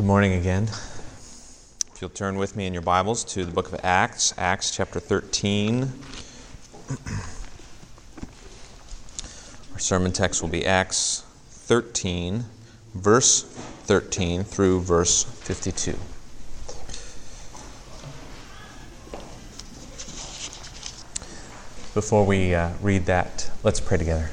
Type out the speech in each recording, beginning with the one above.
Good morning again. If you'll turn with me in your Bibles to the book of Acts, Acts chapter 13. Our sermon text will be Acts 13, verse 13 through verse 52. Before we uh, read that, let's pray together.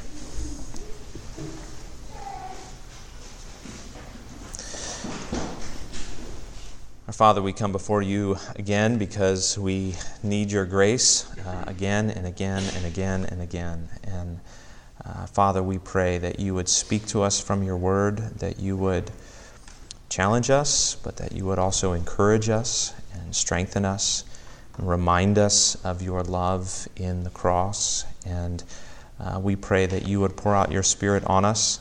Father, we come before you again because we need your grace uh, again and again and again and again. And uh, Father, we pray that you would speak to us from your word, that you would challenge us, but that you would also encourage us and strengthen us and remind us of your love in the cross. And uh, we pray that you would pour out your Spirit on us,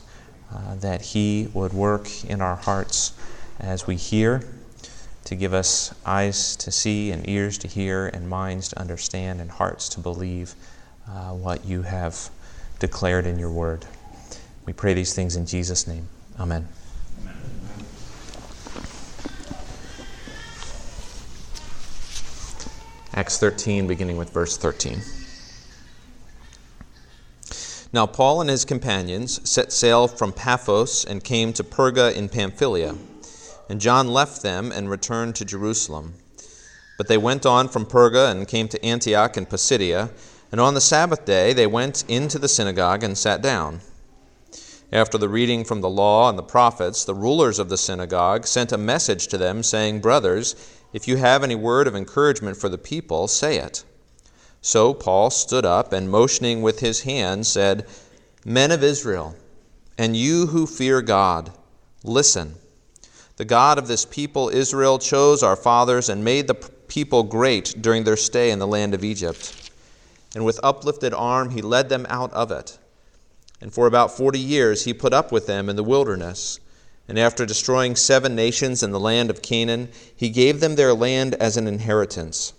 uh, that He would work in our hearts as we hear to give us eyes to see and ears to hear and minds to understand and hearts to believe uh, what you have declared in your word. We pray these things in Jesus' name. Amen. Amen. Acts 13, beginning with verse 13. Now, Paul and his companions set sail from Paphos and came to Perga in Pamphylia and John left them and returned to Jerusalem. But they went on from Perga and came to Antioch and Pisidia, and on the Sabbath day they went into the synagogue and sat down. After the reading from the law and the prophets, the rulers of the synagogue sent a message to them, saying, Brothers, if you have any word of encouragement for the people, say it. So Paul stood up and, motioning with his hand, said, Men of Israel, and you who fear God, listen. The God of this people, Israel, chose our fathers and made the people great during their stay in the land of Egypt. And with uplifted arm, he led them out of it. And for about forty years, he put up with them in the wilderness. And after destroying seven nations in the land of Canaan, he gave them their land as an inheritance.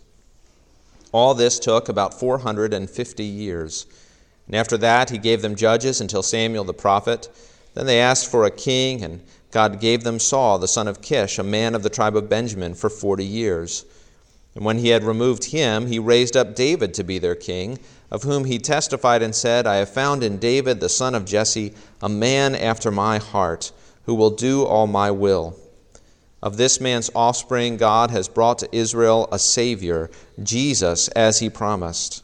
All this took about 450 years. And after that, he gave them judges until Samuel the prophet. Then they asked for a king, and God gave them Saul, the son of Kish, a man of the tribe of Benjamin, for forty years. And when he had removed him, he raised up David to be their king, of whom he testified and said, I have found in David, the son of Jesse, a man after my heart, who will do all my will. Of this man's offspring, God has brought to Israel a Savior, Jesus, as he promised.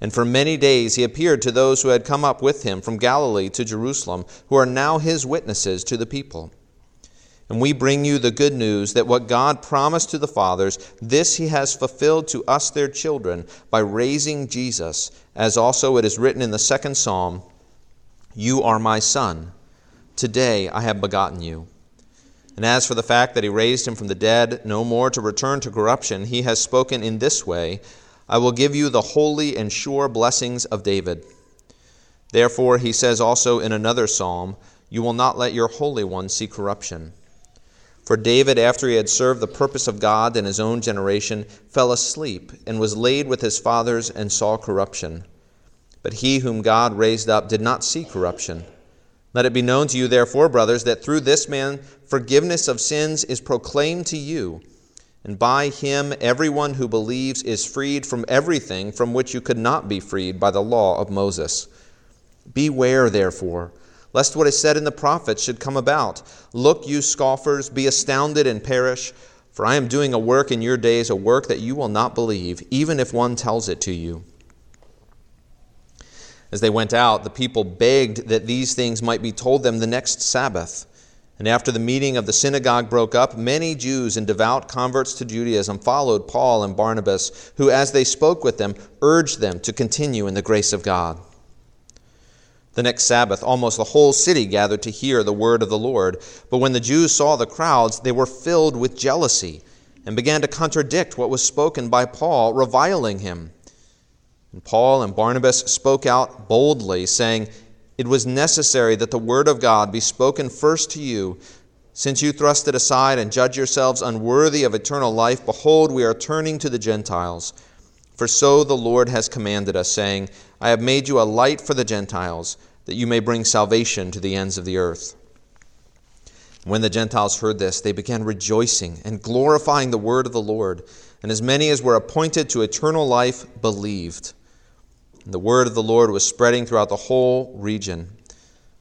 and for many days he appeared to those who had come up with him from Galilee to Jerusalem, who are now his witnesses to the people. And we bring you the good news that what God promised to the fathers, this he has fulfilled to us their children by raising Jesus, as also it is written in the second psalm You are my son. Today I have begotten you. And as for the fact that he raised him from the dead, no more to return to corruption, he has spoken in this way. I will give you the holy and sure blessings of David. Therefore, he says also in another psalm, You will not let your Holy One see corruption. For David, after he had served the purpose of God in his own generation, fell asleep and was laid with his fathers and saw corruption. But he whom God raised up did not see corruption. Let it be known to you, therefore, brothers, that through this man forgiveness of sins is proclaimed to you and by him everyone who believes is freed from everything from which you could not be freed by the law of Moses. Beware, therefore, lest what is said in the prophets should come about. Look, you scoffers, be astounded and perish, For I am doing a work in your days, a work that you will not believe, even if one tells it to you. As they went out, the people begged that these things might be told them the next Sabbath. And after the meeting of the synagogue broke up, many Jews and devout converts to Judaism followed Paul and Barnabas, who, as they spoke with them, urged them to continue in the grace of God. The next Sabbath, almost the whole city gathered to hear the word of the Lord. But when the Jews saw the crowds, they were filled with jealousy and began to contradict what was spoken by Paul, reviling him. And Paul and Barnabas spoke out boldly, saying, It was necessary that the word of God be spoken first to you. Since you thrust it aside and judge yourselves unworthy of eternal life, behold, we are turning to the Gentiles. For so the Lord has commanded us, saying, I have made you a light for the Gentiles, that you may bring salvation to the ends of the earth. When the Gentiles heard this, they began rejoicing and glorifying the word of the Lord, and as many as were appointed to eternal life believed. And the word of the Lord was spreading throughout the whole region.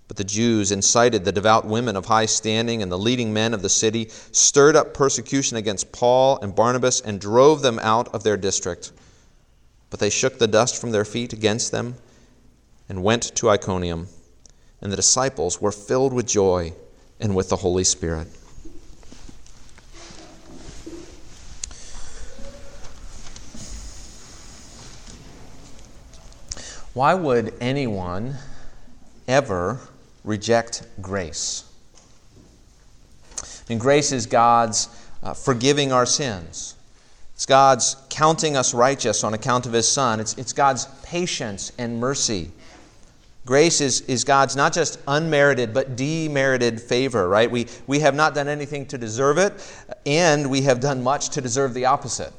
But the Jews incited the devout women of high standing and the leading men of the city, stirred up persecution against Paul and Barnabas, and drove them out of their district. But they shook the dust from their feet against them and went to Iconium. And the disciples were filled with joy and with the Holy Spirit. Why would anyone ever reject grace? And grace is God's uh, forgiving our sins it's God's counting us righteous on account of His Son. It's, it's God's patience and mercy. Grace is, is God's not just unmerited, but demerited favor, right? We, we have not done anything to deserve it, and we have done much to deserve the opposite.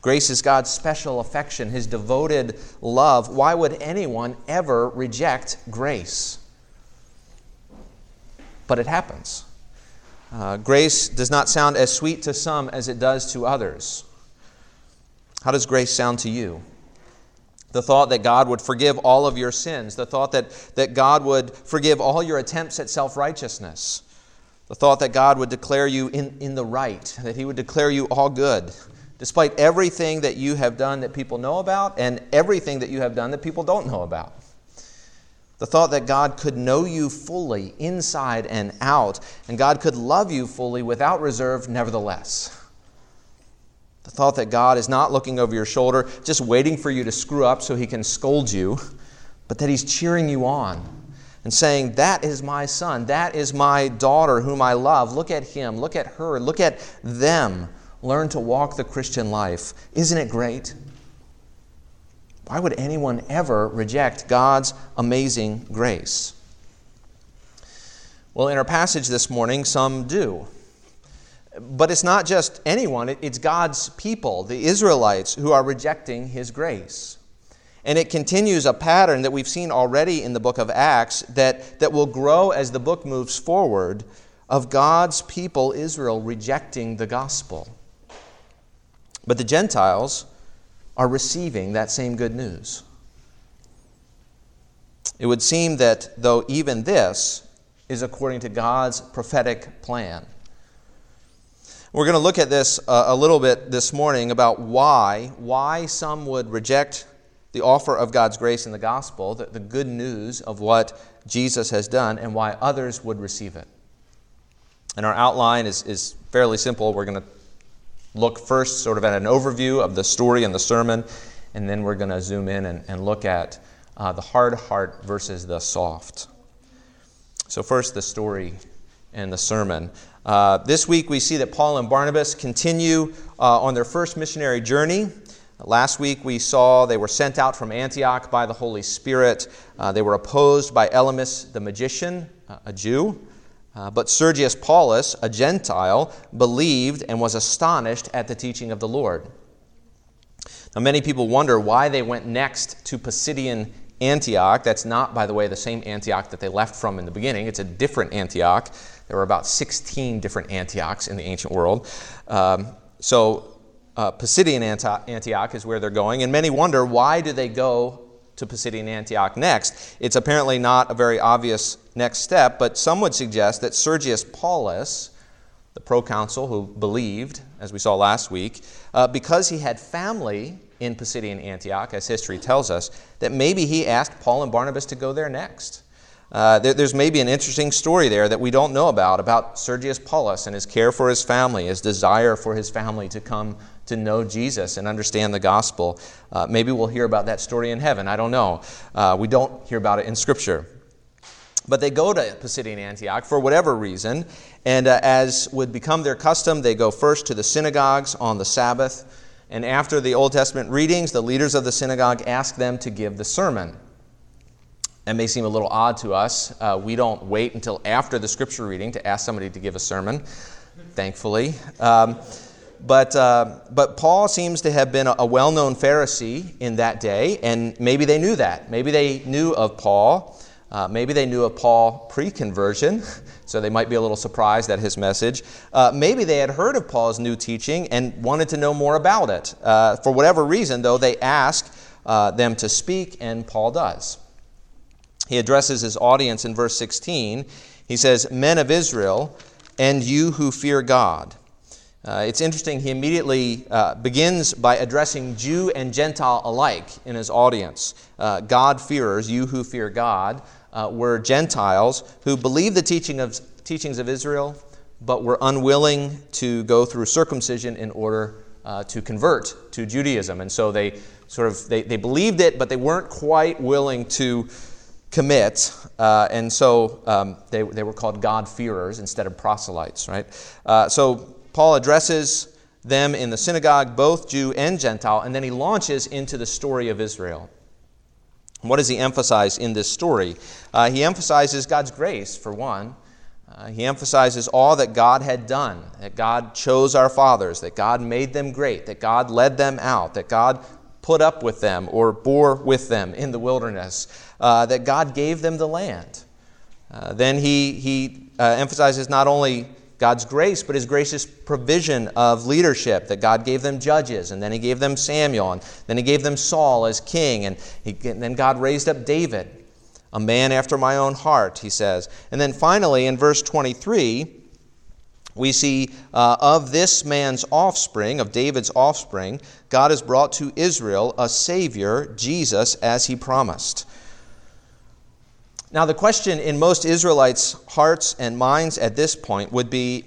Grace is God's special affection, His devoted love. Why would anyone ever reject grace? But it happens. Uh, grace does not sound as sweet to some as it does to others. How does grace sound to you? The thought that God would forgive all of your sins, the thought that, that God would forgive all your attempts at self righteousness, the thought that God would declare you in, in the right, that He would declare you all good, despite everything that you have done that people know about and everything that you have done that people don't know about. The thought that God could know you fully, inside and out, and God could love you fully without reserve, nevertheless. The thought that God is not looking over your shoulder, just waiting for you to screw up so he can scold you, but that he's cheering you on and saying, That is my son, that is my daughter whom I love. Look at him, look at her, look at them. Learn to walk the Christian life. Isn't it great? Why would anyone ever reject God's amazing grace? Well, in our passage this morning, some do. But it's not just anyone, it's God's people, the Israelites, who are rejecting His grace. And it continues a pattern that we've seen already in the book of Acts that, that will grow as the book moves forward of God's people, Israel, rejecting the gospel. But the Gentiles, are receiving that same good news. It would seem that, though even this is according to God's prophetic plan. We're going to look at this uh, a little bit this morning about why, why some would reject the offer of God's grace in the gospel, the, the good news of what Jesus has done, and why others would receive it. And our outline is, is fairly simple. We're going to look first sort of at an overview of the story and the sermon, and then we're going to zoom in and, and look at uh, the hard heart versus the soft. So, first, the story and the sermon. Uh, this week, we see that Paul and Barnabas continue uh, on their first missionary journey. Last week, we saw they were sent out from Antioch by the Holy Spirit. Uh, they were opposed by Elymas the magician, uh, a Jew. Uh, but Sergius Paulus, a Gentile, believed and was astonished at the teaching of the Lord. Now, many people wonder why they went next to Pisidian Antioch. That's not, by the way, the same Antioch that they left from in the beginning. It's a different Antioch. There were about 16 different Antiochs in the ancient world. Um, so, uh, Pisidian Antioch is where they're going, and many wonder why do they go to Pisidian Antioch next. It's apparently not a very obvious next step, but some would suggest that Sergius Paulus, the proconsul who believed, as we saw last week, uh, because he had family in Pisidian Antioch, as history tells us, that maybe he asked Paul and Barnabas to go there next. Uh, there, there's maybe an interesting story there that we don't know about, about Sergius Paulus and his care for his family, his desire for his family to come to know Jesus and understand the gospel. Uh, maybe we'll hear about that story in heaven. I don't know. Uh, we don't hear about it in Scripture. But they go to Pisidian Antioch for whatever reason, and uh, as would become their custom, they go first to the synagogues on the Sabbath. And after the Old Testament readings, the leaders of the synagogue ask them to give the sermon. That may seem a little odd to us. Uh, we don't wait until after the scripture reading to ask somebody to give a sermon, thankfully. Um, but, uh, but Paul seems to have been a, a well known Pharisee in that day, and maybe they knew that. Maybe they knew of Paul. Uh, maybe they knew of Paul pre conversion, so they might be a little surprised at his message. Uh, maybe they had heard of Paul's new teaching and wanted to know more about it. Uh, for whatever reason, though, they ask uh, them to speak, and Paul does he addresses his audience in verse 16. He says, Men of Israel, and you who fear God. Uh, it's interesting, he immediately uh, begins by addressing Jew and Gentile alike in his audience. Uh, God-fearers, you who fear God, uh, were Gentiles who believed the teaching of, teachings of Israel, but were unwilling to go through circumcision in order uh, to convert to Judaism. And so they sort of they, they believed it, but they weren't quite willing to commit, uh, and so um, they, they were called God-fearers instead of proselytes, right? Uh, so Paul addresses them in the synagogue, both Jew and Gentile, and then he launches into the story of Israel. What does he emphasize in this story? Uh, he emphasizes God's grace, for one. Uh, he emphasizes all that God had done, that God chose our fathers, that God made them great, that God led them out, that God put up with them or bore with them in the wilderness, uh, that God gave them the land. Uh, then he, he uh, emphasizes not only God's grace, but his gracious provision of leadership, that God gave them judges, and then he gave them Samuel, and then he gave them Saul as king, and, he, and then God raised up David, a man after my own heart, he says. And then finally, in verse 23, we see uh, of this man's offspring, of David's offspring, God has brought to Israel a Savior, Jesus, as he promised. Now, the question in most Israelites' hearts and minds at this point would be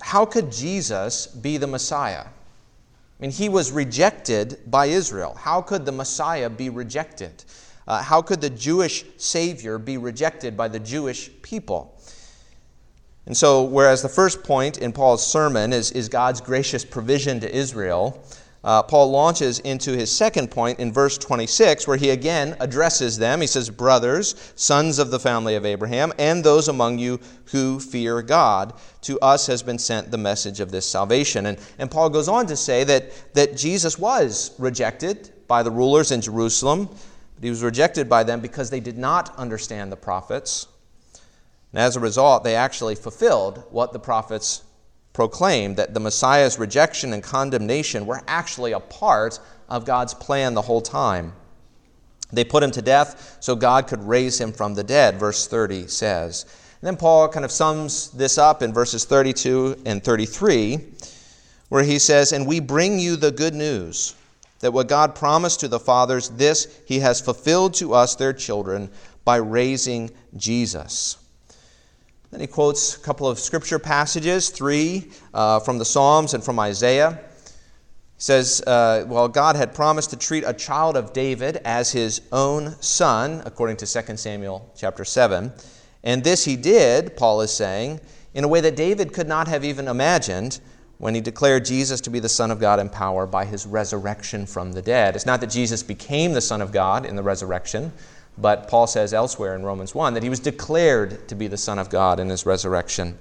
how could Jesus be the Messiah? I mean, he was rejected by Israel. How could the Messiah be rejected? Uh, how could the Jewish Savior be rejected by the Jewish people? And so, whereas the first point in Paul's sermon is, is God's gracious provision to Israel, uh, Paul launches into his second point in verse 26, where he again addresses them. He says, Brothers, sons of the family of Abraham, and those among you who fear God, to us has been sent the message of this salvation. And, and Paul goes on to say that, that Jesus was rejected by the rulers in Jerusalem, but he was rejected by them because they did not understand the prophets and as a result, they actually fulfilled what the prophets proclaimed that the Messiah's rejection and condemnation were actually a part of God's plan the whole time. They put him to death so God could raise him from the dead, verse 30 says. And then Paul kind of sums this up in verses 32 and 33, where he says, And we bring you the good news that what God promised to the fathers, this he has fulfilled to us, their children, by raising Jesus. Then he quotes a couple of scripture passages, three uh, from the Psalms and from Isaiah. He says, uh, Well, God had promised to treat a child of David as his own son, according to 2 Samuel chapter 7. And this he did, Paul is saying, in a way that David could not have even imagined when he declared Jesus to be the Son of God in power by his resurrection from the dead. It's not that Jesus became the Son of God in the resurrection, but Paul says elsewhere in Romans 1 that he was declared to be the Son of God in his resurrection.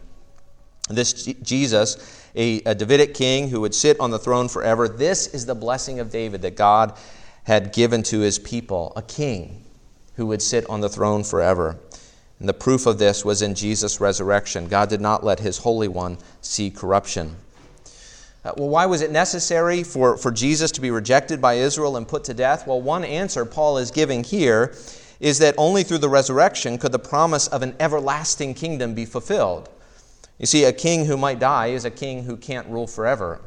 This Jesus, a, a Davidic king who would sit on the throne forever, this is the blessing of David that God had given to his people, a king who would sit on the throne forever. And the proof of this was in Jesus' resurrection. God did not let his Holy One see corruption. Uh, well, why was it necessary for, for Jesus to be rejected by Israel and put to death? Well, one answer Paul is giving here is that only through the resurrection could the promise of an everlasting kingdom be fulfilled. You see, a king who might die is a king who can't rule forever.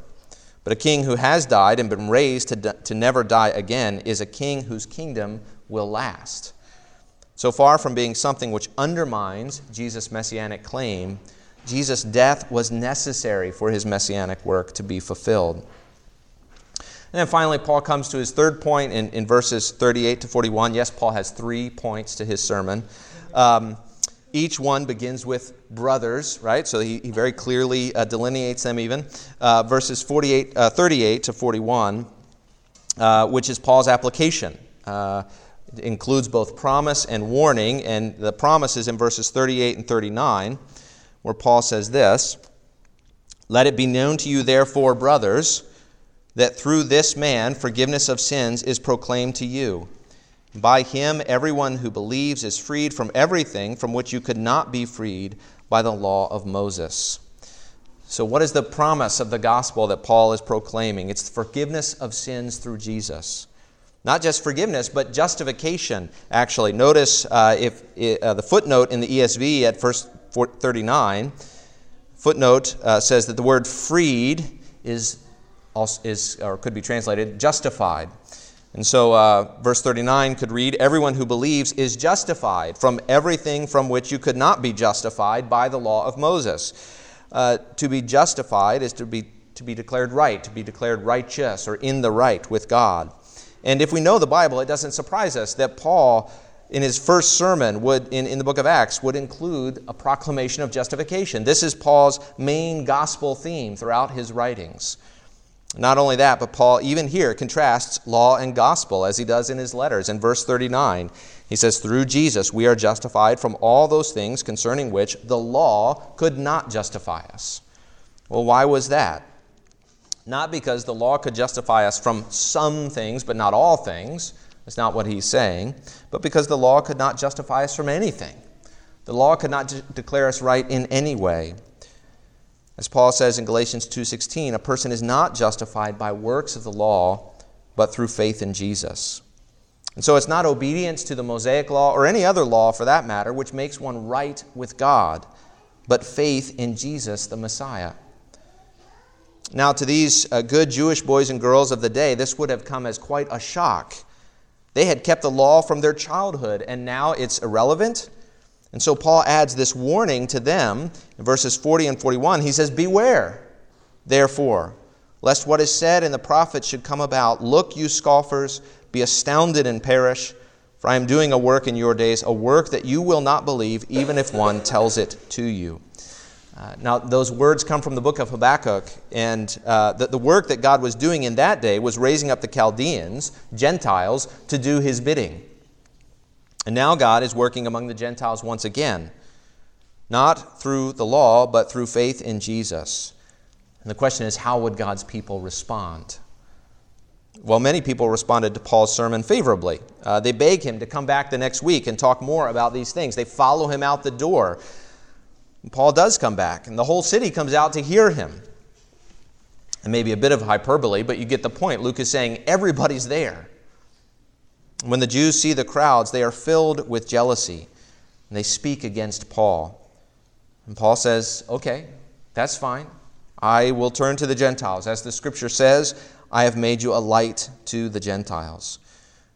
But a king who has died and been raised to, to never die again is a king whose kingdom will last. So far from being something which undermines Jesus' messianic claim, Jesus' death was necessary for his messianic work to be fulfilled. And then finally, Paul comes to his third point in, in verses 38 to 41. Yes, Paul has three points to his sermon. Um, each one begins with brothers, right? So he, he very clearly uh, delineates them even. Uh, verses 48, uh, 38 to 41, uh, which is Paul's application. Uh, includes both promise and warning, and the promise is in verses 38 and 39, where Paul says this Let it be known to you, therefore, brothers, that through this man forgiveness of sins is proclaimed to you. By him, everyone who believes is freed from everything from which you could not be freed by the law of Moses. So, what is the promise of the gospel that Paul is proclaiming? It's forgiveness of sins through Jesus. Not just forgiveness, but justification, actually. Notice uh, if uh, the footnote in the ESV at verse 39, footnote uh, says that the word freed is, is, or could be translated justified. And so, uh, verse 39 could read Everyone who believes is justified from everything from which you could not be justified by the law of Moses. Uh, to be justified is to be, to be declared right, to be declared righteous or in the right with God. And if we know the Bible, it doesn't surprise us that Paul, in his first sermon would, in, in the book of Acts, would include a proclamation of justification. This is Paul's main gospel theme throughout his writings. Not only that, but Paul, even here, contrasts law and gospel as he does in his letters. In verse 39, he says, Through Jesus we are justified from all those things concerning which the law could not justify us. Well, why was that? Not because the law could justify us from some things, but not all things. That's not what he's saying. But because the law could not justify us from anything. The law could not de- declare us right in any way. As Paul says in Galatians 2:16, a person is not justified by works of the law, but through faith in Jesus. And so it's not obedience to the Mosaic law or any other law for that matter which makes one right with God, but faith in Jesus the Messiah. Now, to these uh, good Jewish boys and girls of the day, this would have come as quite a shock. They had kept the law from their childhood, and now it's irrelevant. And so Paul adds this warning to them in verses 40 and 41. He says, Beware, therefore, lest what is said in the prophets should come about. Look, you scoffers, be astounded and perish, for I am doing a work in your days, a work that you will not believe, even if one tells it to you. Uh, now, those words come from the book of Habakkuk, and uh, the, the work that God was doing in that day was raising up the Chaldeans, Gentiles, to do his bidding. And now God is working among the Gentiles once again, not through the law, but through faith in Jesus. And the question is, how would God's people respond? Well, many people responded to Paul's sermon favorably. Uh, they beg him to come back the next week and talk more about these things. They follow him out the door. And Paul does come back, and the whole city comes out to hear him. And maybe a bit of hyperbole, but you get the point. Luke is saying everybody's there. When the Jews see the crowds, they are filled with jealousy and they speak against Paul. And Paul says, Okay, that's fine. I will turn to the Gentiles. As the scripture says, I have made you a light to the Gentiles.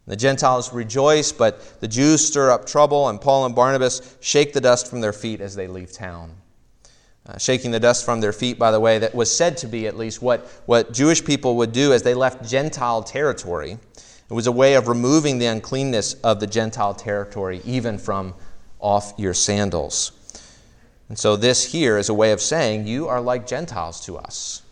The Gentiles rejoice, but the Jews stir up trouble, and Paul and Barnabas shake the dust from their feet as they leave town. Uh, shaking the dust from their feet, by the way, that was said to be at least what, what Jewish people would do as they left Gentile territory. It was a way of removing the uncleanness of the Gentile territory, even from off your sandals. And so, this here is a way of saying, You are like Gentiles to us.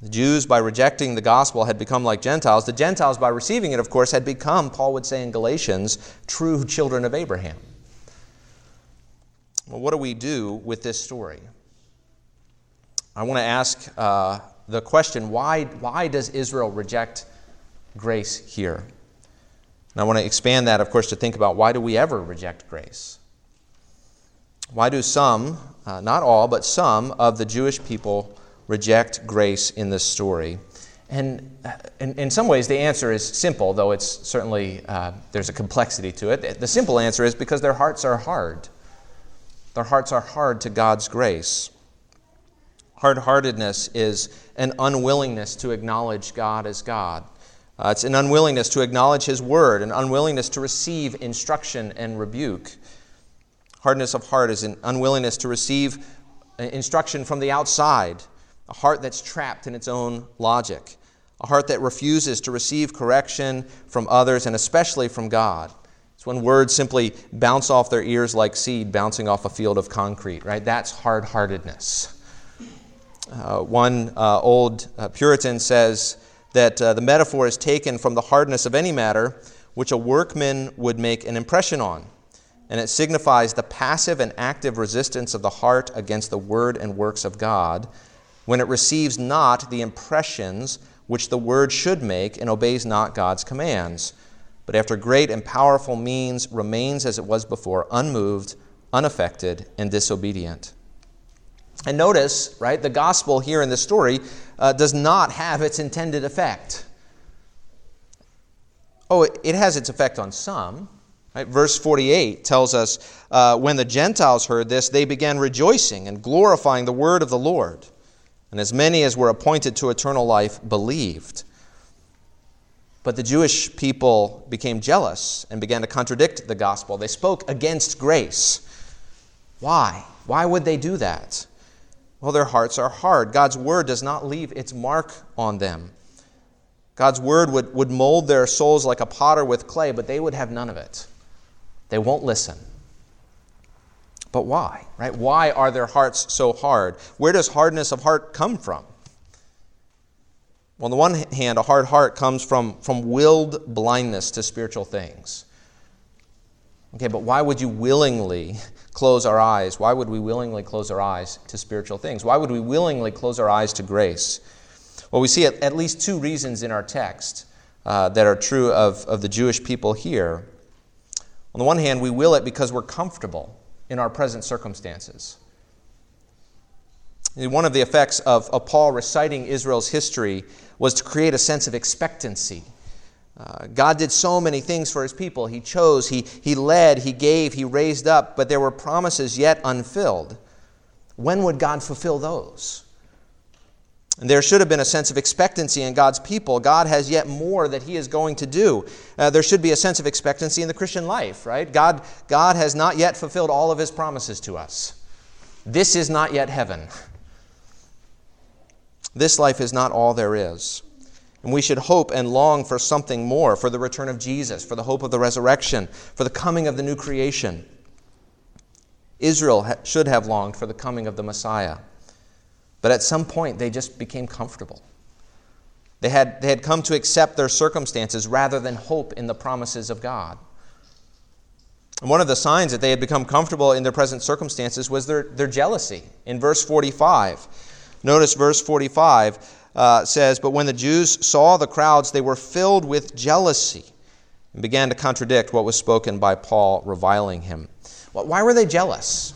The Jews, by rejecting the gospel, had become like Gentiles. The Gentiles, by receiving it, of course, had become, Paul would say in Galatians, true children of Abraham. Well, what do we do with this story? I want to ask uh, the question why, why does Israel reject grace here. And I want to expand that, of course, to think about why do we ever reject grace? Why do some, uh, not all, but some of the Jewish people reject grace in this story? And uh, in, in some ways, the answer is simple, though it's certainly, uh, there's a complexity to it. The simple answer is because their hearts are hard. Their hearts are hard to God's grace. Hard heartedness is an unwillingness to acknowledge God as God. Uh, it's an unwillingness to acknowledge His word, an unwillingness to receive instruction and rebuke. Hardness of heart is an unwillingness to receive uh, instruction from the outside, a heart that's trapped in its own logic, a heart that refuses to receive correction from others and especially from God. It's when words simply bounce off their ears like seed bouncing off a field of concrete, right? That's hard heartedness. Uh, one uh, old uh, Puritan says that uh, the metaphor is taken from the hardness of any matter which a workman would make an impression on, and it signifies the passive and active resistance of the heart against the word and works of God when it receives not the impressions which the word should make and obeys not God's commands but after great and powerful means remains as it was before, unmoved, unaffected, and disobedient. And notice, right, the gospel here in this story uh, does not have its intended effect. Oh, it has its effect on some. Right? Verse 48 tells us uh, when the Gentiles heard this, they began rejoicing and glorifying the word of the Lord. And as many as were appointed to eternal life believed. But the Jewish people became jealous and began to contradict the gospel. They spoke against grace. Why? Why would they do that? Well, their hearts are hard. God's word does not leave its mark on them. God's word would, would mold their souls like a potter with clay, but they would have none of it. They won't listen. But why? Right? Why are their hearts so hard? Where does hardness of heart come from? Well, on the one hand, a hard heart comes from, from willed blindness to spiritual things. Okay, but why would you willingly close our eyes? Why would we willingly close our eyes to spiritual things? Why would we willingly close our eyes to grace? Well, we see at, least two reasons in our text uh, that are true of, of the Jewish people here. On the one hand, we will it because we're comfortable in our present circumstances. One of the effects of, of Paul reciting Israel's history was to create a sense of expectancy. Uh, God did so many things for his people. He chose, he, he led, he gave, he raised up, but there were promises yet unfilled. When would God fulfill those? And there should have been a sense of expectancy in God's people. God has yet more that He is going to do. Uh, there should be a sense of expectancy in the Christian life, right? God, God has not yet fulfilled all of His promises to us. This is not yet heaven. This life is not all there is. And we should hope and long for something more, for the return of Jesus, for the hope of the resurrection, for the coming of the new creation. Israel ha- should have longed for the coming of the Messiah. But at some point, they just became comfortable. They had, they had come to accept their circumstances rather than hope in the promises of God. And one of the signs that they had become comfortable in their present circumstances was their, their jealousy. In verse 45, Notice verse 45 uh, says, But when the Jews saw the crowds, they were filled with jealousy and began to contradict what was spoken by Paul, reviling him. Well, why were they jealous?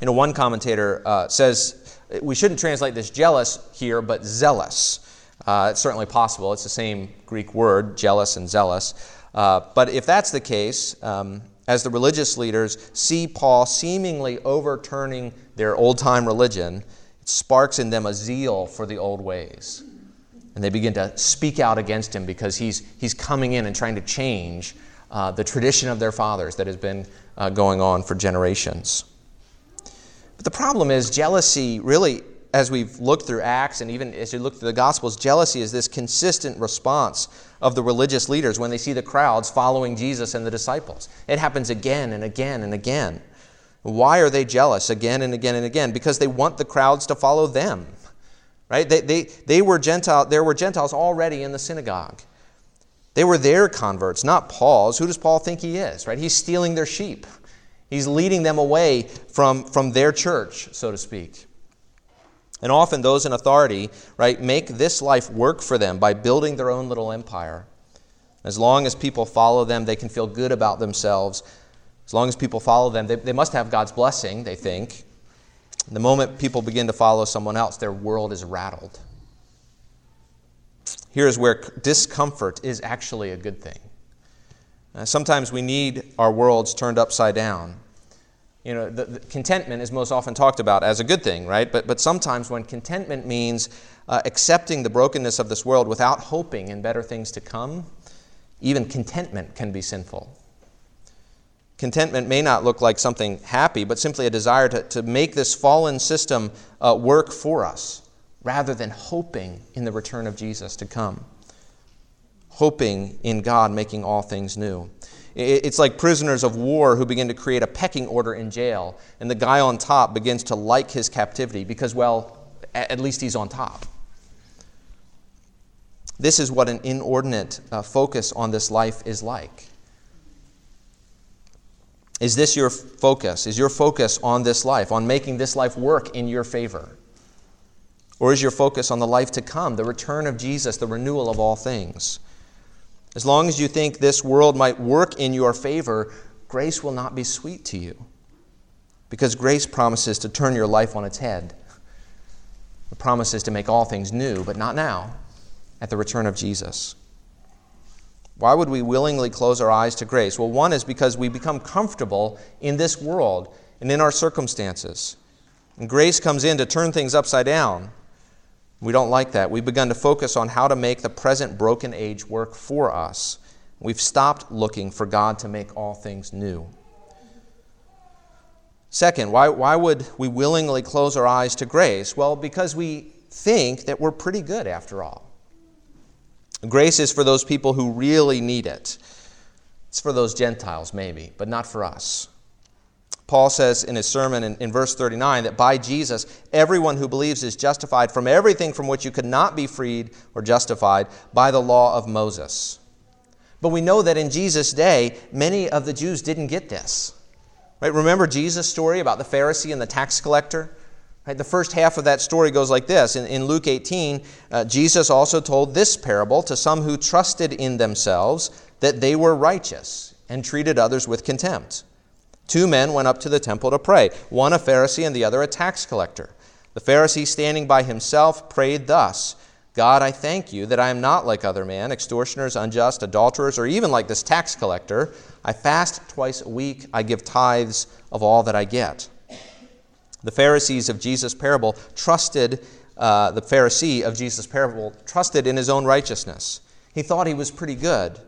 You know, one commentator uh, says we shouldn't translate this jealous here, but zealous. Uh, it's certainly possible. It's the same Greek word, jealous and zealous. Uh, but if that's the case, um, as the religious leaders see Paul seemingly overturning their old time religion, sparks in them a zeal for the old ways. And they begin to speak out against him because he's, he's coming in and trying to change uh, the tradition of their fathers that has been uh, going on for generations. But the problem is, jealousy really, as we've looked through Acts and even as you look through the Gospels, jealousy is this consistent response of the religious leaders when they see the crowds following Jesus and the disciples. It happens again and again and again. Why are they jealous again and again and again? Because they want the crowds to follow them. Right? They, they, they were Gentile, there were Gentiles already in the synagogue. They were their converts, not Paul's. Who does Paul think he is? Right? He's stealing their sheep. He's leading them away from, from their church, so to speak. And often those in authority, right, make this life work for them by building their own little empire. As long as people follow them, they can feel good about themselves as long as people follow them, they, they must have God's blessing, they think. The moment people begin to follow someone else, their world is rattled. Here's where discomfort is actually a good thing. Uh, sometimes we need our worlds turned upside down. you know, the, the contentment is most often talked about as a good thing, right? But, but sometimes when contentment means uh, accepting the brokenness of this world without hoping in better things to come, even contentment can be sinful. Contentment may not look like something happy, but simply a desire to, to make this fallen system uh, work for us rather than hoping in the return of Jesus to come. Hoping in God making all things new. It's like prisoners of war who begin to create a pecking order in jail, and the guy on top begins to like his captivity because, well, at least he's on top. This is what an inordinate uh, focus on this life is like. Is this your focus? Is your focus on this life, on making this life work in your favor? Or is your focus on the life to come, the return of Jesus, the renewal of all things? As long as you think this world might work in your favor, grace will not be sweet to you. Because grace promises to turn your life on its head. It promises to make all things new, but not now, at the return of Jesus. Why would we willingly close our eyes to grace? Well, one is because we become comfortable in this world and in our circumstances. And grace comes in to turn things upside down. We don't like that. We've begun to focus on how to make the present broken age work for us. We've stopped looking for God to make all things new. Second, why, why would we willingly close our eyes to grace? Well, because we think that we're pretty good after all. Grace is for those people who really need it. It's for those Gentiles, maybe, but not for us. Paul says in his sermon in, in, verse 39 that by Jesus, everyone who believes is justified from everything from which you could not be freed or justified by the law of Moses. But we know that in Jesus' day, many of the Jews didn't get this. Right? Remember Jesus' story about the Pharisee and the tax collector? Right? The first half of that story goes like this. In, in Luke 18, uh, Jesus also told this parable to some who trusted in themselves that they were righteous and treated others with contempt. Two men went up to the temple to pray, one a Pharisee and the other a tax collector. The Pharisee, standing by himself, prayed thus God, I thank you that I am not like other men, extortioners, unjust, adulterers, or even like this tax collector. I fast twice a week, I give tithes of all that I get. The Pharisees of Jesus' parable trusted, uh, the Pharisee of Jesus' parable trusted in his own righteousness. He thought he was pretty good.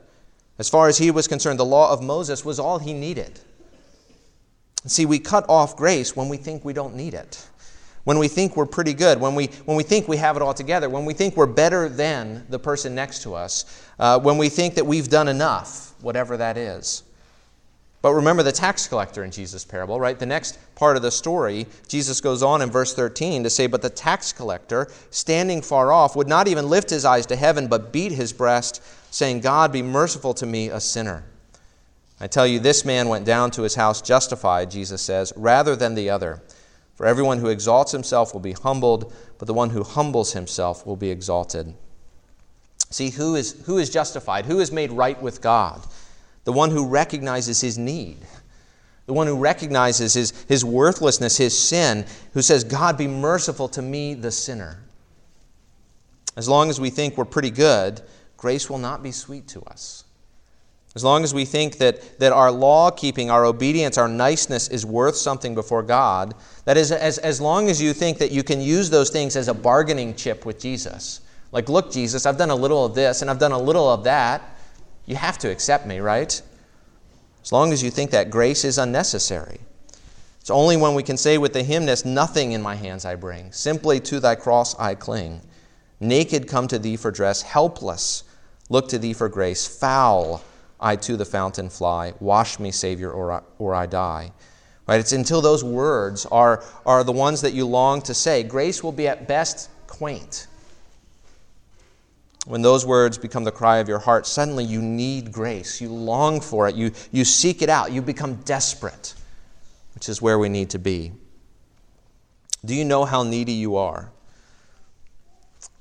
As far as he was concerned, the law of Moses was all he needed. See, we cut off grace when we think we don't need it. When we think we're pretty good, when we, when we think we have it all together, when we think we're better than the person next to us, uh, when we think that we've done enough, whatever that is. But remember the tax collector in Jesus' parable, right? The next part of the story, Jesus goes on in verse 13 to say, But the tax collector, standing far off, would not even lift his eyes to heaven, but beat his breast, saying, God, be merciful to me, a sinner. I tell you, this man went down to his house justified, Jesus says, rather than the other. For everyone who exalts himself will be humbled, but the one who humbles himself will be exalted. See, who is, who is justified? Who is made right with God? The one who recognizes his need, the one who recognizes his, his worthlessness, his sin, who says, God, be merciful to me, the sinner. As long as we think we're pretty good, grace will not be sweet to us. As long as we think that, that our law keeping, our obedience, our niceness is worth something before God, that is, as, as long as you think that you can use those things as a bargaining chip with Jesus. Like, look, Jesus, I've done a little of this and I've done a little of that. You have to accept me, right? As long as you think that grace is unnecessary. It's only when we can say with the hymnist, Nothing in my hands I bring, simply to thy cross I cling. Naked come to thee for dress, helpless look to thee for grace, foul I to the fountain fly. Wash me, Savior, or I, or I die. Right? It's until those words are, are the ones that you long to say. Grace will be at best quaint. When those words become the cry of your heart, suddenly you need grace. You long for it. You, you seek it out. You become desperate, which is where we need to be. Do you know how needy you are?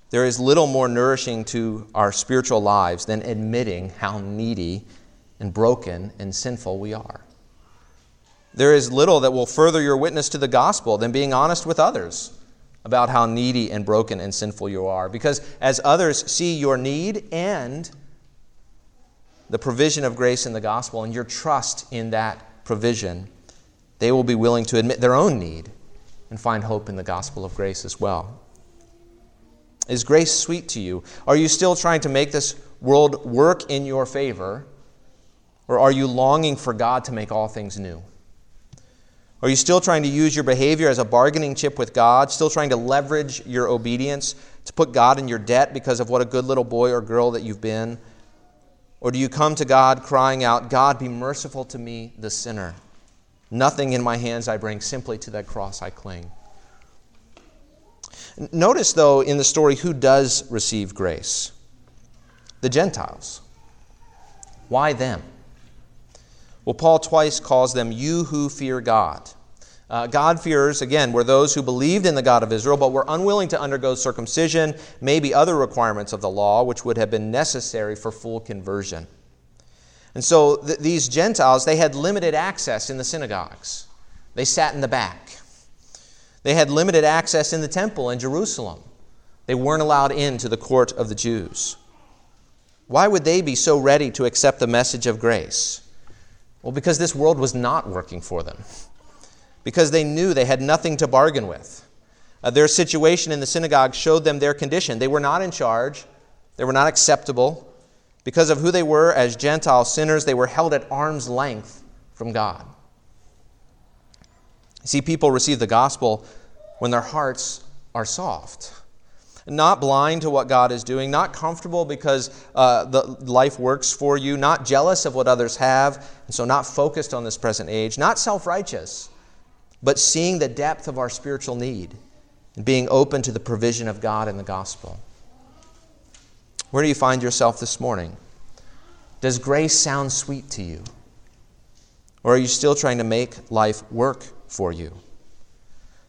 There is little more nourishing to our spiritual lives than admitting how needy and broken and sinful we are. There is little that will further your witness to the gospel than being honest with others about how needy and broken and sinful you are. Because as others see your need and the provision of grace in the gospel and your trust in that provision, they will be willing to admit their own need and find hope in the gospel of grace as well. Is grace sweet to you? Are you still trying to make this world work in your favor? Or are you longing for God to make all things new? Are you still trying to use your behavior as a bargaining chip with God? Still trying to leverage your obedience to put God in your debt because of what a good little boy or girl that you've been? Or do you come to God crying out, God, be merciful to me, the sinner? Nothing in my hands I bring, simply to that cross I cling. Notice, though, in the story, who does receive grace? The Gentiles. Why them? Well, Paul twice calls them you who fear God. Uh, God-fearers, again, were those who believed in the God of Israel, but were unwilling to undergo circumcision, maybe other requirements of the law, which would have been necessary for full conversion. And so th- these Gentiles, they had limited access in the synagogues. They sat in the back. They had limited access in the temple in Jerusalem. They weren't allowed into the court of the Jews. Why would they be so ready to accept the message of grace? Well, because this world was not working for them, because they knew they had nothing to bargain with. Uh, their situation in the synagogue showed them their condition. They were not in charge, they were not acceptable. Because of who they were as Gentile sinners, they were held at arm's length from God. See, people receive the gospel when their hearts are soft not blind to what God is doing, not comfortable because uh, the life works for you, not jealous of what others have, and so not focused on this present age, not self righteous, but seeing the depth of our spiritual need and being open to the provision of God in the gospel. Where do you find yourself this morning? Does grace sound sweet to you? Or are you still trying to make life work for you?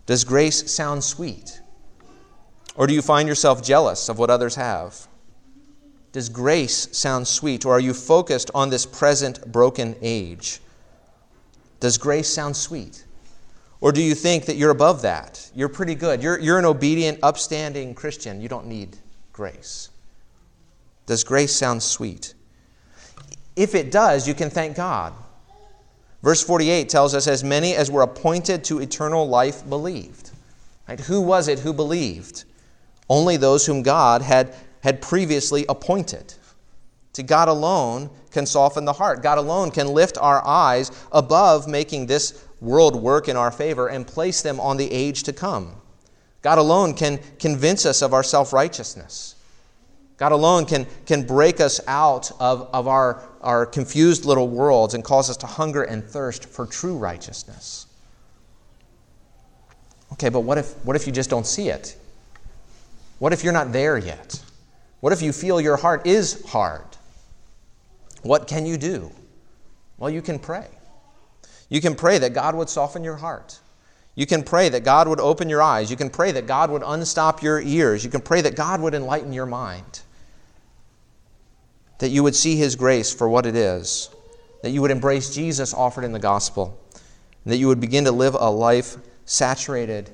Does grace sound sweet? Or do you find yourself jealous of what others have? Does grace sound sweet, or are you focused on this present broken age? Does grace sound sweet? Or do you think that you're above that? You're pretty good. You're, you're an obedient, upstanding Christian. You don't need grace. Does grace sound sweet? If it does, you can thank God. Verse 48 tells us, As many as were appointed to eternal life believed. Right? Who was it who believed? Only those whom God had, had previously appointed. To God alone can soften the heart. God alone can lift our eyes above making this world work in our favor and place them on the age to come. God alone can convince us of our self righteousness. God alone can, can break us out of, of our, our confused little worlds and cause us to hunger and thirst for true righteousness. Okay, but what if, what if you just don't see it? What if you're not there yet? What if you feel your heart is hard? What can you do? Well, you can pray. You can pray that God would soften your heart. You can pray that God would open your eyes. You can pray that God would unstop your ears. You can pray that God would enlighten your mind. That you would see His grace for what it is. That you would embrace Jesus offered in the gospel. And that you would begin to live a life saturated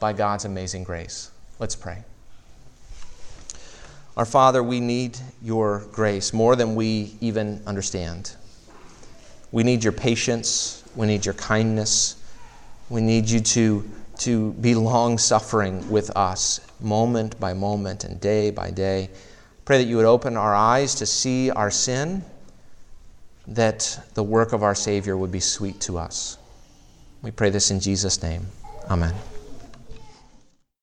by God's amazing grace. Let's pray. Our Father, we need your grace more than we even understand. We need your patience. We need your kindness. We need you to, to be long suffering with us, moment by moment and day by day. Pray that you would open our eyes to see our sin, that the work of our Savior would be sweet to us. We pray this in Jesus' name. Amen.